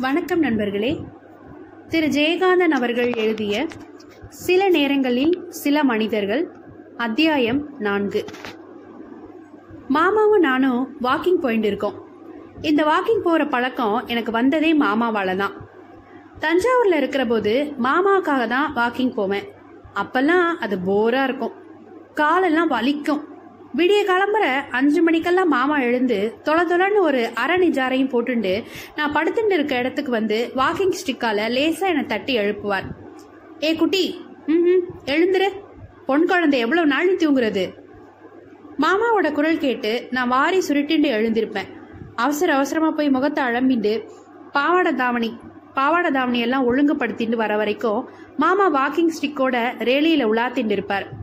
வணக்கம் நண்பர்களே. திரு. ஜெயகாந்தன் அவர்கள் எழுதிய சில நேரங்களில் சில மனிதர்கள் அத்தியாயம் நான்கு. மாமாவும் நானும் வாக்கிங் போயிட்டு இருக்கோம். இந்த வாக்கிங் போகிற பழக்கம் எனக்கு வந்ததே மாமாவால் தான் தஞ்சாவூரில் இருக்கிற போது மாமாவுக்காக தான் வாக்கிங் போவேன். அப்போல்லாம் அது போராக இருக்கும். காலெல்லாம் வலிக்கும். விடிய கிளம்புற அஞ்சு மணிக்கெல்லாம் மாமா எழுந்து தொலை தொலைன்னு ஒரு அரை நிஜாரையும் போட்டுண்டு நான் படுத்துட்டு இருக்க இடத்துக்கு வந்து வாக்கிங் ஸ்டிக்கால லேசா என்னை தட்டி எழுப்புவார். ஏ குட்டி ம் எழுந்துரு. பொன் குழந்தை எவ்வளவு நாள் தூங்குறது? மாமாவோட குரல் கேட்டு நான் வாரி சுருட்டிண்டு எழுந்திருப்பேன். அவசர அவசரமா போய் முகத்தை அழம்பிண்டு பாவாடை தாவணி பாவாடை தாவணி எல்லாம் ஒழுங்குபடுத்திட்டு வர வரைக்கும் மாமா வாக்கிங் ஸ்டிக்கோட ரேலியில உலாத்திட்டு இருப்பார்.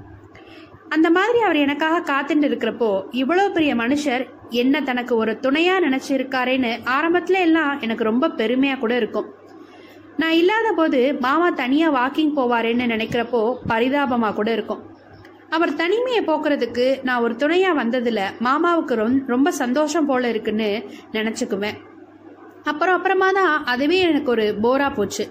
அந்த மாதிரி அவர் எனக்காக காத்துட்டு இருக்கிறப்போ இவ்வளோ பெரிய மனுஷர் என்ன தனக்கு ஒரு துணையா நினைச்சிருக்காரேன்னு ஆரம்பத்துல எல்லாம் எனக்கு ரொம்ப பெருமையா கூட இருக்கும். நான் இல்லாத போது மாமா தனியா வாக்கிங் போவாரேன்னு நினைக்கிறப்போ பரிதாபமா கூட இருக்கும். அவர் தனிமையை போக்குறதுக்கு நான் ஒரு துணையா வந்ததுல மாமாவுக்கு ரொம் ரொம்ப சந்தோஷம் போல இருக்குன்னு நினைச்சுக்குவேன். அப்புறம் அப்புறமா தான் அதுவே எனக்கு ஒரு போரா போச்சு.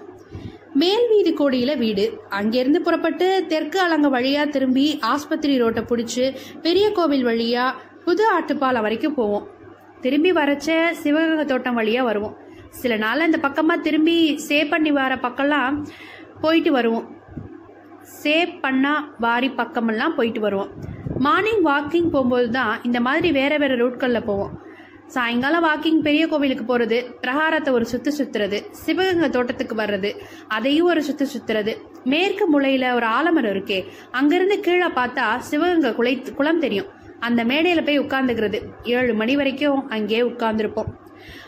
மேல் வீதி கோடியில வீடு. அங்கிருந்து புறப்பட்டு தெற்கு அலங்க வழியா திரும்பி ஆஸ்பத்திரி ரோட்டை பிடிச்சி பெரிய கோவில் வழியா புது ஆட்டுப்பாலம் வரைக்கும் போவோம். திரும்பி வரச்ச சிவகங்கை தோட்டம் வழியா வருவோம். சில நாள் இந்த பக்கமா திரும்பி சேவ் பண்ணி வர பக்கம்லாம் போயிட்டு வருவோம். சேவ் பண்ணா வாரி பக்கமெல்லாம் போயிட்டு வருவோம். மார்னிங் வாக்கிங் போகும்போது தான் இந்த மாதிரி வேற வேற ரூட்களில் போவோம். சாயங்காலம் வாக்கிங் பெரிய கோவிலுக்கு போறது பிரகாரத்தை ஒரு சுத்து சுத்துறது சிவகங்கை தோட்டத்துக்கு வர்றது அதையும் ஒரு சுத்து சுத்துறது. மேற்கு முளையில ஒரு ஆலமரம் இருக்கே அங்கிருந்து கீழே பார்த்தா சிவகங்கை குலை குளம் தெரியும். அந்த மேடையில போய் உட்கார்ந்துக்கிறது. ஏழு மணி வரைக்கும் அங்கே உட்கார்ந்துருப்போம்.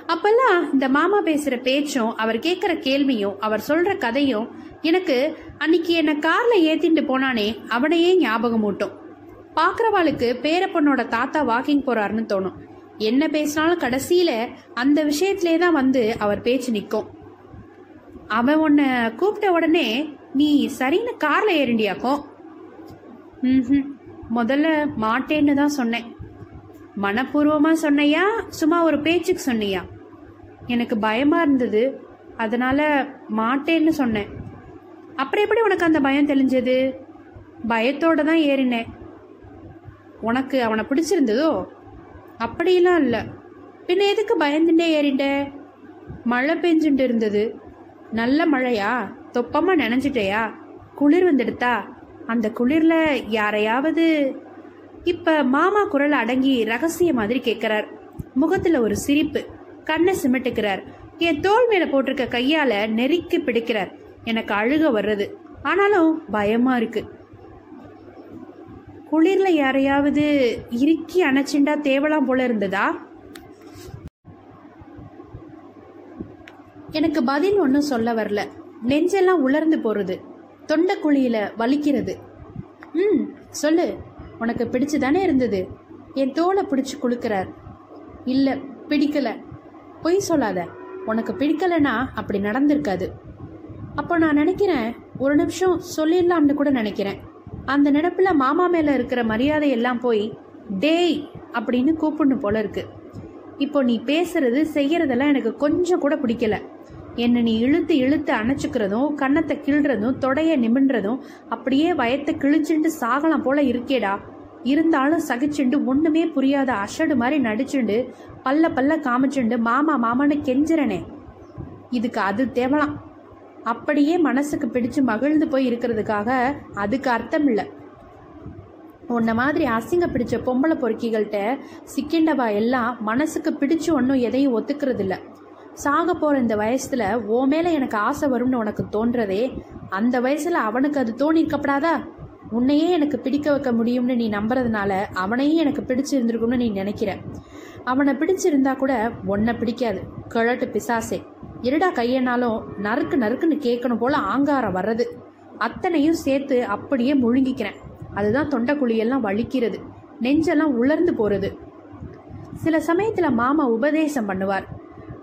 அப்பெல்லாம் இந்த மாமா பேசுற பேச்சும் அவர் கேட்கிற கேள்வியும் அவர் சொல்ற கதையும் எனக்கு அன்னைக்கு என்ன கார்ல ஏத்திட்டு போனானே அவனையே ஞாபகம் ஊட்டும். பாக்குறவாளுக்கு பேர தாத்தா வாக்கிங் போறாருன்னு தோணும். என்ன பேசினாலும் கடைசியில அந்த விஷயத்திலே தான் வந்து அவர் பேச்சு நிற்கும். அவன் உன்னை கூப்பிட்ட உடனே நீ சரின்னு கார்ல ஏறிண்டியாக்கும் ம் முதல்ல மாட்டேன்னு தான் சொன்னேன். மனப்பூர்வமா சொன்னையா? சும்மா ஒரு பேச்சுக்கு சொன்னியா? எனக்கு பயமா இருந்தது. அதனால மாட்டேன்னு சொன்னேன். அப்புறம் எப்படி உனக்கு அந்த பயம் தெளிஞ்சது? பயத்தோட தான் ஏறினேன். உனக்கு அவனை பிடிச்சிருந்ததோ? அப்படியெல்லாம் இல்லை. பின்ன எதுக்கு பயந்துட்டே ஏறிட்ட? மழை பெஞ்சுட்டு இருந்தது. நல்ல மழையா? தொப்பமா நினைஞ்சிட்டேயா? குளிர் வந்துடுத்தா அந்த குளிர்ல யாரையாவது இப்ப மாமா குரல் அடங்கி ரகசிய மாதிரி கேட்குறார் முகத்துல ஒரு சிரிப்பு. கண்ணை சிமிட்டுக்கிறார். என் தோல் மேல போட்டிருக்க கையால நெருக்கி பிடிக்கிறார். எனக்கு அழுக வர்றது. ஆனாலும் பயமா இருக்கு. குளிர்ல யாரையாவது இறுக்கி அணைச்சுண்டா தேவலாம் போல இருந்ததா? எனக்கு பதில் ஒன்றும் சொல்ல வரல. நெஞ்செல்லாம் உலர்ந்து போறது. தொண்டை குழியில வலிக்கிறது. ம் சொல்லு. உனக்கு பிடிச்சு தானே இருந்தது? என் தோலை பிடிச்சு குளுக்கிறார் இல்லை பிடிக்கல. பொய் சொல்லாத. உனக்கு பிடிக்கலனா அப்படி நடந்திருக்காது. அப்போ நான் நினைக்கிறேன் ஒரு நிமிஷம் சொல்லிடலாம்னு கூட நினைக்கிறேன். அந்த நினப்பில் மாமா மேலே இருக்கிற மரியாதை எல்லாம் போய் டேய் அப்படின்னு கூப்பிடணும் போல இருக்கு. இப்போ நீ பேசுறது செய்யறதெல்லாம் எனக்கு கொஞ்சம் கூட பிடிக்கல. என்னை நீ இழுத்து இழுத்து அணைச்சிக்கிறதும் கன்னத்தை கிள்றதும் தொடைய நிமின்றதும் அப்படியே வயத்தை கிழிச்சுண்டு சாகலாம் போல இருக்கேடா. இருந்தாலும் சகிச்சுண்டு ஒண்ணுமே புரியாத அஷடு மாதிரி நடிச்சுண்டு பல்ல பல்ல காமிச்சுண்டு மாமா மாமான்னு கெஞ்சிறனே. இதுக்கு அது தேவலாம். அப்படியே மனசுக்கு பிடிச்சு மகிழ்ந்து போய் இருக்கிறதுக்காக அதுக்கு அர்த்தம் இல்லை உன்ன மாதிரி அசிங்க பிடிச்ச பொம்பளை பொறுக்கிகள்கிட்ட சிக்கிண்டவா எல்லாம் மனசுக்கு பிடிச்சு ஒன்றும் எதையும் ஒத்துக்கிறது இல்லை சாக போகிற இந்த வயசில் ஓ மேலே எனக்கு ஆசை வரும்னு உனக்கு தோன்றதே அந்த வயசில் அவனுக்கு அது தோணிருக்கப்படாதா? உன்னையே எனக்கு பிடிக்க வைக்க முடியும்னு நீ நம்புறதுனால அவனையும் எனக்கு பிடிச்சிருந்துருக்கும்னு நீ நினைக்கிற. அவனை பிடிச்சிருந்தா கூட உன்னை பிடிக்காது. கிழட்டு பிசாசே. இருடா கையனாலும் நறுக்கு நறுக்குன்னு கேட்கணும் போல ஆங்காரம் வர்றது. அத்தனையும் சேர்த்து அப்படியே முழுங்கிக்கிறேன். அதுதான் தொண்டைக்குழியெல்லாம் வலிக்கிறது. நெஞ்செல்லாம் உலர்ந்து போகிறது சில சமயத்தில் மாமா உபதேசம் பண்ணுவார்.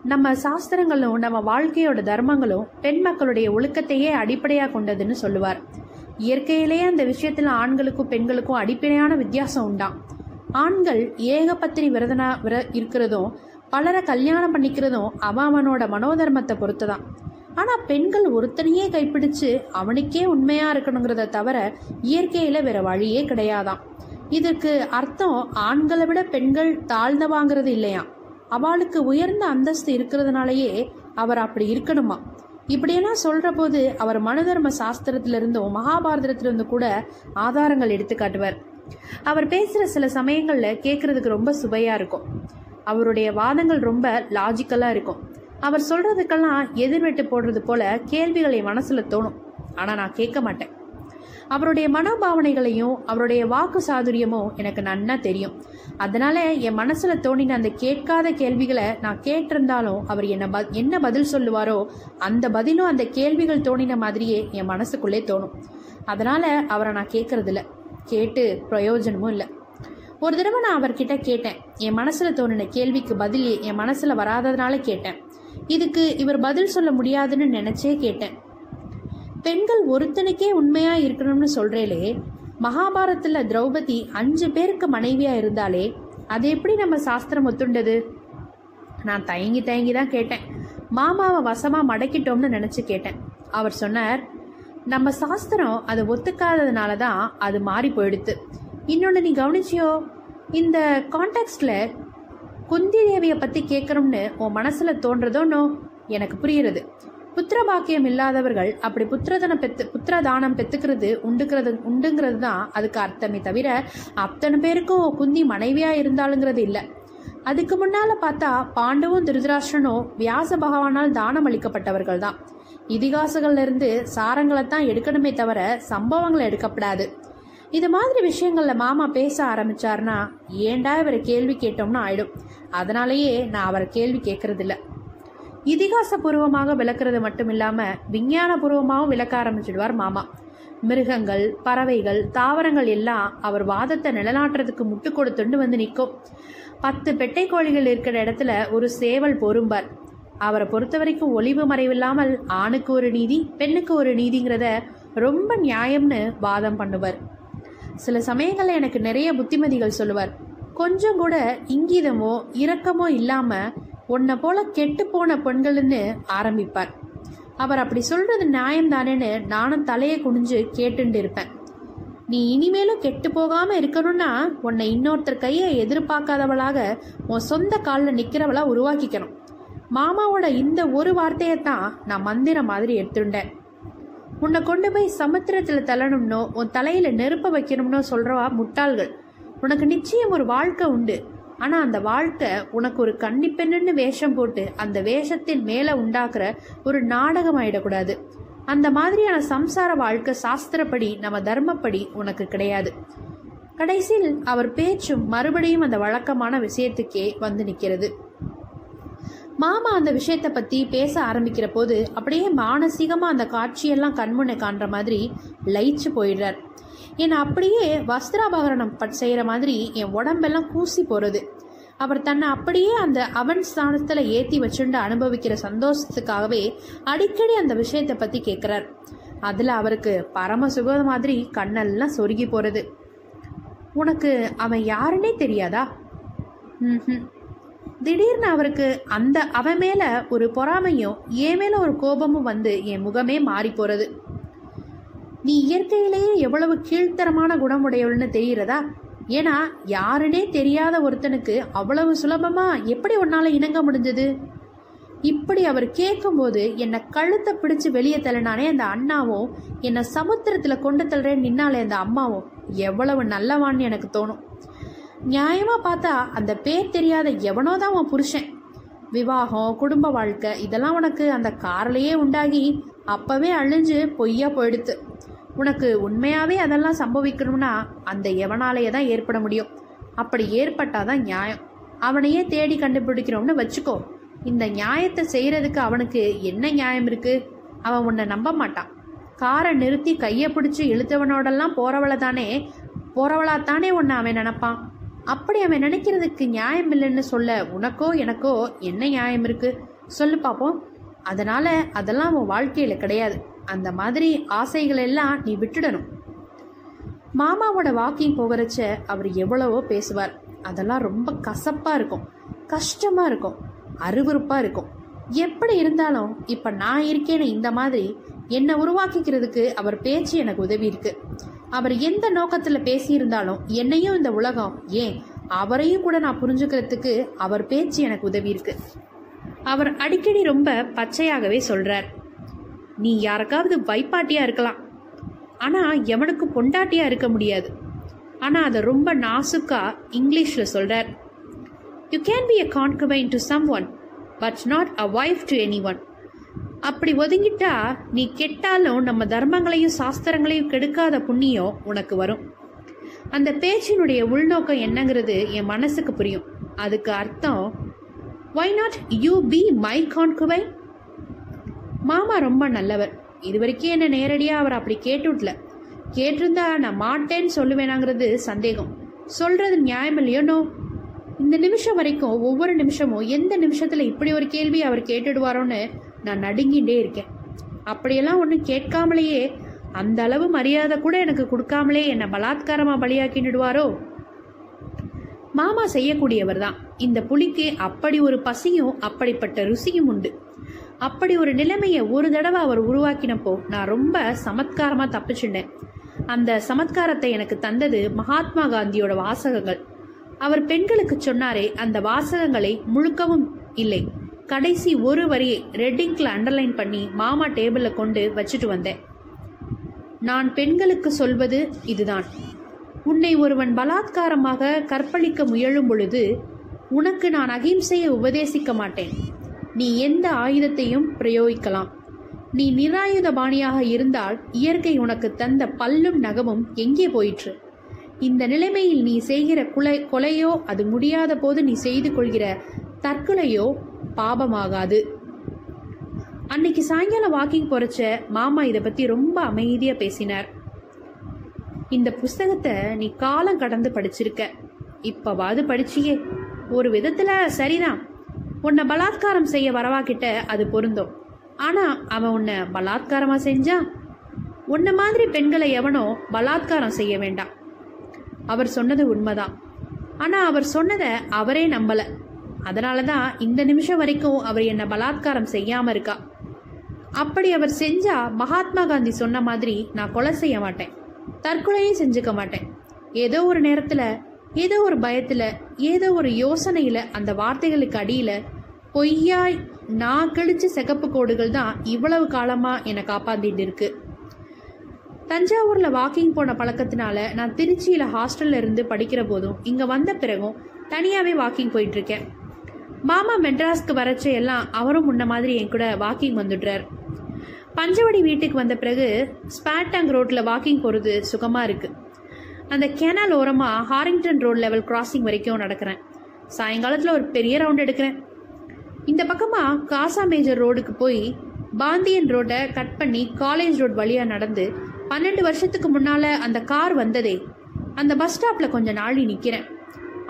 நம்ம சாஸ்திரங்களும் நம்ம வாழ்க்கையோட தர்மங்களும் பெண் மக்களுடைய ஒழுக்கத்தையே அடிப்படையாக கொண்டதுன்னு சொல்லுவார். இயற்கையிலேயே அந்த விஷயத்தில் ஆண்களுக்கும் பெண்களுக்கும் அடிப்படையான வித்தியாசம் உண்டாம். ஆண்கள் ஏகபத்தினி விரதனா விர இருக்கிறதும் பலரை கல்யாணம் பண்ணிக்கிறதும் அவன் அவனோட மனோதர்மத்தை பொறுத்து தான் ஆனால் பெண்கள் ஒருத்தனையே கைப்பிடிச்சு அவனுக்கே உண்மையாக இருக்கணுங்கிறத தவிர இயற்கையில் வேற வழியே கிடையாதாம். இதுக்கு அர்த்தம் ஆண்களை விட பெண்கள் தாழ்ந்தவாங்கிறது இல்லையாம் அவளுக்கு உயர்ந்த அந்தஸ்து இருக்கிறதுனாலயே அவர் அப்படி இருக்கணுமா? இப்படியெல்லாம் சொல்ற போது அவர் மனுதர்ம சாஸ்திரத்திலிருந்தும் மகாபாரதத்திலிருந்து கூட ஆதாரங்கள் எடுத்து காட்டுவார் அவர் பேசுற சில சமயங்கள்ல கேட்கறதுக்கு ரொம்ப சுவையா இருக்கும். அவருடைய வாதங்கள் ரொம்ப லாஜிக்கலா இருக்கும். அவர் சொல்றதுக்கெல்லாம் எதிர்வெட்டு போடுறது போல கேள்விகள் என் மனசுல தோணும். ஆனா நான் கேட்க மாட்டேன். அவருடைய மனோபாவனைகளையும் அவருடைய வாக்கு சாதுரியமும் எனக்கு நன்னா தெரியும். அதனால என் மனசுல தோணின அந்த கேட்காத கேள்விகளை நான் கேட்டிருந்தாலும் அவர் என்ன ப- என்ன பதில் சொல்லுவாரோ அந்த பதிலும் அந்த கேள்விகள் தோணின மாதிரியே என் மனசுக்குள்ளே தோணும். அதனால அவரை நான் கேட்கறதில்ல. கேட்டு பிரயோஜனமும் இல்லை. ஒரு தடவை நான் அவர்கிட்ட கேட்டேன். என் மனசில் தோணின கேள்விக்கு பதில் என் மனசில் வராததுனால கேட்டேன். இதுக்கு இவர் பதில் சொல்ல முடியாதுன்னு நினச்சே கேட்டேன். பெண்கள் ஒருத்தனுக்கே உண்மையாக இருக்கணும்னு சொல்கிறேலே மகாபாரத்தில் திரௌபதி அஞ்சு பேருக்கு மனைவியாக இருந்தாலே அது எப்படி நம்ம சாஸ்திரம் ஒத்துண்டது? நான் தயங்கி தயங்கி தான் கேட்டேன். மாமாவை வசமாக மடக்கிட்டோம்னு நினச்சி கேட்டேன். அவர் சொன்னார் நம்ம சாஸ்திரம் அதை ஒத்துக்காததுனால தான் அது மாறி போயிடுத்து. இன்னொன்று நீ கவனிச்சியோ? இந்த கான்டெக்ட்ல குந்தி தேவியை பற்றி கேட்குறோம்னு உன் மனசில் தோன்றதோனோ எனக்கு புரியுறது புத்திர பாக்கியம் இல்லாதவர்கள் அப்படி புத்திரதனம் பெத்து புத்திரதானம் பெத்துக்கிறது உண்டுக்கிறது உண்டுங்கிறது தான் அதுக்கு அர்த்தமே தவிர அத்தனை பேருக்கும் குந்தி மனைவியாக இருந்தாலுங்கிறது இல்லை. அதுக்கு முன்னால பார்த்தா பாண்டவும் திருதராஷ்டனும் வியாச பகவானால் தானம் அளிக்கப்பட்டவர்கள் தான். இதிகாசங்கள்லேருந்து சாரங்களை தான் எடுக்கணுமே தவிர சம்பவங்களை எடுக்கப்படாது. இது மாதிரி விஷயங்கள்ல மாமா பேச ஆரம்பிச்சாருன்னா ஏன்டா இவரை கேள்வி கேட்டோம்னு ஆயிடும். அதனாலேயே நான் அவரை கேள்வி கேட்கறதில்ல இதிகாச பூர்வமாக விளக்குறது மட்டும் இல்லாம விஞ்ஞான பூர்வமாகவும் விளக்க ஆரம்பிச்சிடுவார் மாமா. மிருகங்கள் பறவைகள் தாவரங்கள் எல்லாம் அவர் வாதத்தை நிலநாட்டுறதுக்கு முட்டு கொடுத்துண்டு வந்து நிற்கும். பத்து பெட்டை கோழிகள் இருக்கிற இடத்துல ஒரு சேவல் பொறும்பார். அவரை பொறுத்த வரைக்கும் ஒளிவு மறைவில்லாமல் ஆணுக்கு ஒரு நீதி பெண்ணுக்கு ஒரு நீதிங்கிறத ரொம்ப நியாயம்னு வாதம் பண்ணுவார். சில சமயங்களில் எனக்கு நிறைய புத்திமதிகள் சொல்லுவார். கொஞ்சம் கூட இங்கீதமோ இரக்கமோ இல்லாம உன்னை போல கெட்டு போன பெண்கள்னு ஆரம்பிப்பார். அவர் அப்படி சொல்றது நியாயம் தானேன்னு நானும் தலையை குனிஞ்சு கேட்டுண்டு இருப்பேன். நீ இனிமேலும் கெட்டு போகாம இருக்கணும்னா உன்னை இன்னொருத்தர் கையை எதிர்பார்க்காதவளாக உன் சொந்த காலில் நிற்கிறவளா உருவாக்கிக்கணும். மாமாவோட இந்த ஒரு வார்த்தையை தான் நான் மந்திரம் மாதிரி எடுத்துட்டேன் உன்னை கொண்டு போய் சமுத்திரத்தில் தள்ளணும்னோ உன் தலையில் நெருப்ப வைக்கணும்னோ சொல்கிறவா முட்டாள்கள். உனக்கு நிச்சயம் ஒரு வாழ்க்கை உண்டு. ஆனால் அந்த வாழ்க்கை உனக்கு ஒரு கன்னிப்பெண்ணுன்னு வேஷம் போட்டு அந்த வேஷத்தின் மேலே உண்டாக்குற ஒரு நாடகம் ஆயிடக்கூடாது அந்த மாதிரியான சம்சார வாழ்க்கை சாஸ்திரப்படி நம்ம தர்மப்படி உனக்கு கிடையாது. கடைசியில் அவர் பேச்சும் மறுபடியும் அந்த வழக்கமான விஷயத்துக்கே வந்து நிற்கிறது மாமா அந்த விஷயத்தை பற்றி பேச ஆரம்பிக்கிற போது அப்படியே மானசீகமாக அந்த காட்சியெல்லாம் கண்முனை காண்ற மாதிரி லயிச்சு போயிடுறார். என்னை அப்படியே வஸ்திராபகரணம் பட் மாதிரி என் உடம்பெல்லாம் கூசி போகிறது அவர் தன்னை அப்படியே அந்த அவன் ஸ்தானத்தில் ஏற்றி வச்சுண்டு அனுபவிக்கிற சந்தோஷத்துக்காகவே அடிக்கடி அந்த விஷயத்தை பற்றி கேட்குறார் அதில் அவருக்கு பரம சுக மாதிரி கண்ணெல்லாம் சொருகி போகிறது உனக்கு அவன் யாருன்னே தெரியாதா? ம் திடீர்னு அவருக்கு அந்த அவன் மேல ஒரு பொறாமையும் என் மேல ஒரு கோபமும் வந்து என் முகமே மாறி போறது. நீ இயற்கையிலேயே எவ்வளவு கீழ்த்தரமான குணமுடையவள்னு தெரிகிறதா? ஏன்னா யாருனே தெரியாத ஒருத்தனுக்கு அவ்வளவு சுலபமா எப்படி உன்னால இணங்க முடிஞ்சது? இப்படி அவர் கேட்கும்போது என்னை கழுத்தை பிடிச்சு வெளியே தள்ளினானே அந்த அண்ணாவும் என்னை சமுத்திரத்தில் கொண்டு தள்ளுறேன்னு நின்னாலே அந்த அம்மாவும் எவ்வளவு நல்லவான்னு எனக்கு தோணும். நியாயமாக பார்த்தா அந்த பேர் தெரியாத எவனோ தான் உன் புருஷன். விவாகம் குடும்ப வாழ்க்கை இதெல்லாம் உனக்கு அந்த கார்லேயே உண்டாகி அப்போவே அழிஞ்சு பொய்யா போயிடுத்து. உனக்கு உண்மையாகவே அதெல்லாம் சம்பவிக்கணும்னா அந்த எவனாலேயே தான் ஏற்பட முடியும். அப்படி ஏற்பட்டால் தான் நியாயம். அவனையே தேடி கண்டுபிடிக்கிறோம்னு வச்சுக்கோ. இந்த நியாயத்தை செய்கிறதுக்கு அவனுக்கு என்ன நியாயம் இருக்குது அவன் உன்னை நம்ப மாட்டான். காரை நிறுத்தி கையை பிடிச்சி இழுத்தவனோடெல்லாம் போகிறவளை தானே போகிறவளா தானே உன்னை அவன் நினப்பான்? அப்படி அவன் நினைக்கிறதுக்கு நியாயம் இல்லைன்னு சொல்ல உனக்கோ எனக்கோ என்ன நியாயம் இருக்கு? சொல்லு பார்ப்போம் அதனால அதெல்லாம் உன் வாழ்க்கையில கிடையாது. அந்த மாதிரி ஆசைகளை எல்லாம் நீ விட்டுடணும். மாமாவோட வாக்கிங் போகிறச்ச அவர் எவ்வளவோ பேசுவார். அதெல்லாம் ரொம்ப கசப்பாக இருக்கும். கஷ்டமாக இருக்கும். அருவருப்பாக இருக்கும். எப்படி இருந்தாலும் இப்போ நான் இருக்கேன்னு இந்த மாதிரி என்னை உருவாக்கிக்கிறதுக்கு அவர் பேச்சு எனக்கு உதவி இருக்கு. அவர் எந்த நோக்கத்தில் பேசியிருந்தாலும் என்னையும் இந்த உலகம் ஏன்? அவரையும் கூட நான் புரிஞ்சுக்கிறதுக்கு அவர் பேச்சு எனக்கு உதவி இருக்கு. அவர் அடிக்கடி ரொம்ப பச்சையாகவே சொல்றார். நீ யாருக்காவது வைப்பாட்டியா இருக்கலாம். ஆனா எவனுக்கு பொண்டாட்டியா இருக்க முடியாது. ஆனா அதை ரொம்ப நாசுக்கா இங்கிலீஷ்ல சொல்றார். You can be a concubine to someone but not a wife to anyone அப்படி ஒதுங்கிட்டா நீ கெட்டாலும் நம்ம தர்மங்களையும் சாஸ்திரங்களையும் கெடுக்காத புண்ணியம் உனக்கு வரும். அந்த பேச்சினுடைய உள்நோக்கம் என்னங்கிறது என் மனசுக்கு புரியும். அதுக்கு அர்த்தம் why not you be my concubine மாமா ரொம்ப நல்லவர். இது வரைக்கும் என்ன நேரடியாக அவர் அப்படி கேட்டுவிட்ல கேட்டிருந்தா நான் மாட்டேன்னு சொல்லுவேனாங்கிறது சந்தேகம். சொல்றது நியாயம் இல்லையோனோ இந்த நிமிஷம் வரைக்கும் ஒவ்வொரு நிமிஷமும் எந்த நிமிஷத்தில் இப்படி ஒரு கேள்வி அவர் கேட்டுடுவாரோன்னு நான் நடுங்கிட்டே இருக்கேன். அப்படியெல்லாம் ஒன்றும் கேட்காமலேயே அந்த அளவு மரியாதை கூட எனக்கு கொடுக்காமலே என்னை பலாத்காரமாக பலியாக்கிடுவாரோ மாமா செய்யக்கூடியவர் தான். இந்த புலிக்கு அப்படி ஒரு பசியும் அப்படிப்பட்ட ருசியும் உண்டு. அப்படி ஒரு நிலைமையை ஒரு தடவை அவர் உருவாக்கினப்போ நான் ரொம்ப சமத்காரமாக தப்பிச்சுட்டேன். அந்த சமத்காரத்தை எனக்கு தந்தது மகாத்மா காந்தியோட வாசகங்கள். அவர் பெண்களுக்கு சொன்னாரே அந்த வாசகங்களை முழுக்கவும் இல்லை. கடைசி ஒரு வரியை ரெட்டிங்கில் அண்டர்லைன் பண்ணி மாமா டேபிளில் கொண்டு வச்சுட்டு வந்தேன். நான் பெண்களுக்கு சொல்வது இதுதான். உன்னை ஒருவன் பலாத்காரமாக கற்பழிக்க முயலும் பொழுது உனக்கு நான் அகிம்சையை உபதேசிக்க மாட்டேன். நீ எந்த ஆயுதத்தையும் பிரயோகிக்கலாம். நீ நிராயுதபாணியாக இருந்தால் இயற்கை உனக்கு தந்த பல்லும் நகமும் எங்கே போயிற்று? இந்த நிலைமையில் நீ செய்கிற குலை கொலையோ அது முடியாத போது நீ செய்து கொள்கிற தற்கொலையோ பாபமாகாது. அன்னைக்கு சாயங்காலம் வாக்கிங் போறச்ச மாமா இதை பத்தி ரொம்ப அமைதியா பேசினார். இந்த புஸ்தகத்தை நீ காலம் கடந்து படிச்சிருக்க. இப்பவாது படிச்சியே. ஒரு விதத்துல சரிதான். உன்னை பலாத்காரம் செய்ய வரவாக்கிட்ட அது பொருந்தும். ஆனா அவன் உன்னை பலாத்காரமா செஞ்சான் உன்ன மாதிரி பெண்களை எவனோ பலாத்காரம் செய்ய வேண்டாம். அவர் சொன்னது உண்மைதான். ஆனா அவர் சொன்னதை அவரே நம்பலை. அதனால தான் இந்த நிமிஷம் வரைக்கும் அவர் என்னை பலாத்காரம் செய்யாமல் இருக்கா. அப்படி அவர் செஞ்சா மகாத்மா காந்தி சொன்ன மாதிரி நான் கொலை செய்ய மாட்டேன். தற்கொலையும் செஞ்சுக்க மாட்டேன். ஏதோ ஒரு நேரத்தில் ஏதோ ஒரு பயத்தில் ஏதோ ஒரு யோசனையில் அந்த வார்த்தைகளுக்கு அடியில் பொய்யாய் நான் கிழிச்ச சிகப்பு கோடுகள் தான் இவ்வளவு காலமாக என்னை காப்பாத்திட்டு இருக்கு. தஞ்சாவூரில் வாக்கிங் போன பழக்கத்தினால நான் திருச்சியில் ஹாஸ்டல்ல இருந்து படிக்கிற போதும் இங்கே வந்த பிறகும் தனியாகவே வாக்கிங் போயிட்டுருக்கேன் மாமா மெட்ராஸ்க்கு வரச்ச எல்லாம் அவரும் முன்ன மாதிரி என் கூட வாக்கிங் வந்துடுறார். பஞ்சவடி வீட்டுக்கு வந்த பிறகு ஸ்பாட்டாங் ரோட்ல வாக்கிங் போறது சுகமா இருக்கு. அந்த கேனால் ஓரமா ஹாரிங்டன் ரோட் லெவல் கிராசிங் வரைக்கும் நடக்கிறேன். சாயங்காலத்துல ஒரு பெரிய ரவுண்ட் எடுக்கிறேன். இந்த பக்கமா காசா மேஜர் ரோடுக்கு போய் பாந்தியன் ரோட்டை கட் பண்ணி காலேஜ் ரோட் வழியா நடந்து பன்னெண்டு வருஷத்துக்கு முன்னால அந்த கார் வந்ததே அந்த பஸ் ஸ்டாப்ல கொஞ்சம் நாளி நிக்கிறேன்.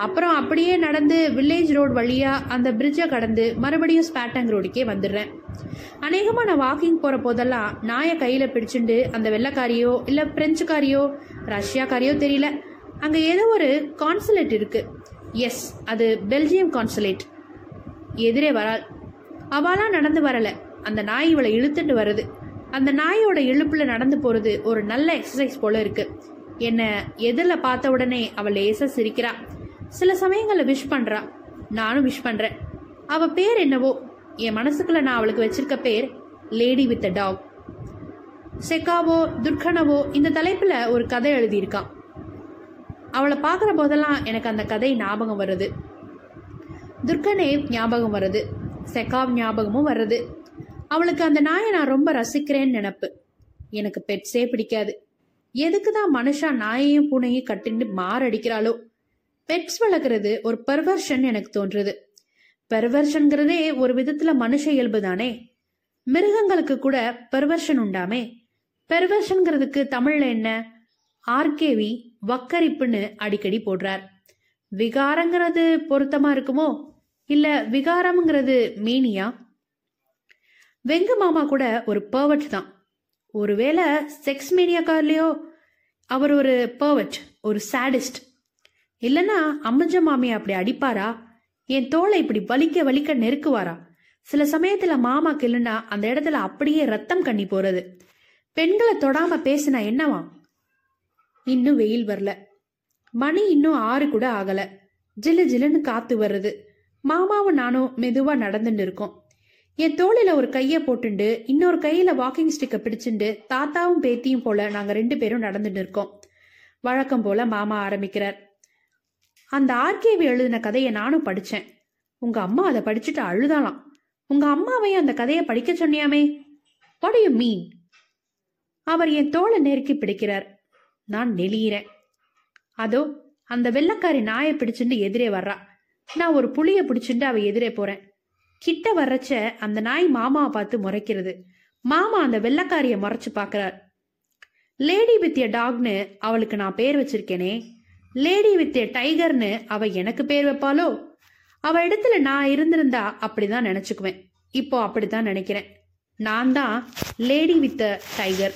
அப்புறம் அப்படியே நடந்து வில்லேஜ் ரோடு வழியாக அந்த பிரிட்ஜை கடந்து மறுபடியும் ஸ்பேட்டங் ரோடுக்கே வந்துடுறேன். அநேகமாக நான் வாக்கிங் போகிற போதெல்லாம் நாயை கையில் பிடிச்சிண்டு அந்த வெள்ளைக்காரியோ இல்லை பிரெஞ்சுக்காரியோ ரஷ்யாக்காரியோ தெரியல. அங்கே ஏதோ ஒரு கான்சுலேட் இருக்குது எஸ் அது பெல்ஜியம் கான்சுலேட் எதிரே வராள். அவளாம் நடந்து வரலை. அந்த நாய் இவளை இழுத்துட்டு வருது. அந்த நாயோட இழுப்பில் நடந்து போகிறது ஒரு நல்ல எக்ஸசைஸ் போல இருக்குது என்னை எதிரில் பார்த்த உடனே அவள் லேசாக சிரிக்கிறாள் சில சமயங்களில் விஷ் பண்ணுறா நானும் விஷ் பண்ணுறேன் அவள் பேர் என்னவோ? என் மனசுக்குள்ள நான் அவளுக்கு வச்சிருக்க பேர் லேடி வித் டாக் செக்காவோ துர்கனவோ இந்த தலைப்பில் ஒரு கதை எழுதியிருக்கான் அவளை பார்க்குற போதெல்லாம் எனக்கு அந்த கதை ஞாபகம் வருது. துர்கனே ஞாபகம் வருது. செக்காவ் ஞாபகமும் வருது. அவளுக்கு அந்த நாயை நான் ரொம்ப ரசிக்கிறேன்னு நினப்பு. எனக்கு பெட்ஸே பிடிக்காது. எதுக்கு தான் மனுஷா நாயையும் பூனையும் கட்டிண்டு மாரடிக்கிறாளோ? பெட்ஸ் வளர்க்குறது ஒரு பெர்வர்ஷன் எனக்கு தோன்றுது. பெர்வர்ஷன்கிறதே ஒரு விதத்துல மனுஷ இயல்பு தானே. மிருகங்களுக்கு கூட பெர்வர்ஷன் உண்டாமே. பெர்வர்ஷன்கிறதுக்கு தமிழ்ல என்ன? ஆர்கேவி வக்கரிப்புன்னு அடிக்கடி போடுறார். விகாரங்கிறது பொருத்தமா இருக்குமோ? இல்ல விகாரம்ங்கிறது மீனியா? வெங்க மாமா கூட ஒரு பர்வட் தான். ஒருவேளை செக்ஸ் மீனியாக்கார்லயோ அவர் ஒரு பர்வட் ஒரு சாடிஸ்ட் இல்லைன்னா அம்மஞ்ச மாமி அப்படி அடிப்பாரா? என் தோலை இப்படி வலிக்க வலிக்க நெருக்குவாரா? சில சமயத்துல மாமா கிள்ளுனா அந்த இடத்துல அப்படியே ரத்தம் கண்ணி போறது. பெண்களை தொடாம பேசினா என்னவா? இன்னும் வெயில் வரல. மணி இன்னும் ஆறு கூட ஆகல. ஜில்லு ஜில்லுன்னு காத்து வருது மாமாவும் நானும் மெதுவா நடந்துட்டு இருக்கோம். என் தோளில ஒரு கைய போட்டுண்டு இன்னொரு கையில வாக்கிங் ஸ்டிக்கை பிடிச்சிண்டு தாத்தாவும் பேத்தியும் போல நாங்க ரெண்டு பேரும் நடந்துட்டு இருக்கோம். வழக்கம் போல மாமா ஆரம்பிக்கிறார். அந்த ஆர்கேவி எழுதின கதையை நானும் படிச்சேன். உங்க அம்மா அதை படிச்சுட்டு அழுதாலாம் உங்க அம்மாவையும் அந்த கதையை படிக்க சொன்னியாமே? வாட் யூ மீன் அவர் என் தோலை நெருக்கி பிடிக்கிறார். நான் நெளியிறேன். அதோ அந்த வெள்ளக்காரி நாயை பிடிச்சுட்டு எதிரே வர்றா. நான் ஒரு புளிய பிடிச்சிட்டு அவ எதிரே போறேன். கிட்ட வர்றச்ச அந்த நாய் மாமாவை பார்த்து முறைக்கிறது. மாமா அந்த வெள்ளக்காரிய முறைச்சு பாக்குறார் லேடி வித் எ டாக்னு அவளுக்கு நான் பேர் வச்சிருக்கேனே. லேடி வித் எ டைகர்னு அவ எனக்கு பேர் வைப்பாளோ? அவ இடத்துல நான் இருந்திருந்தா அப்படிதான் நினைச்சுக்குவேன். இப்போ அப்படித்தான் நினைக்கிறேன். நான் தான் லேடி வித் டைகர்.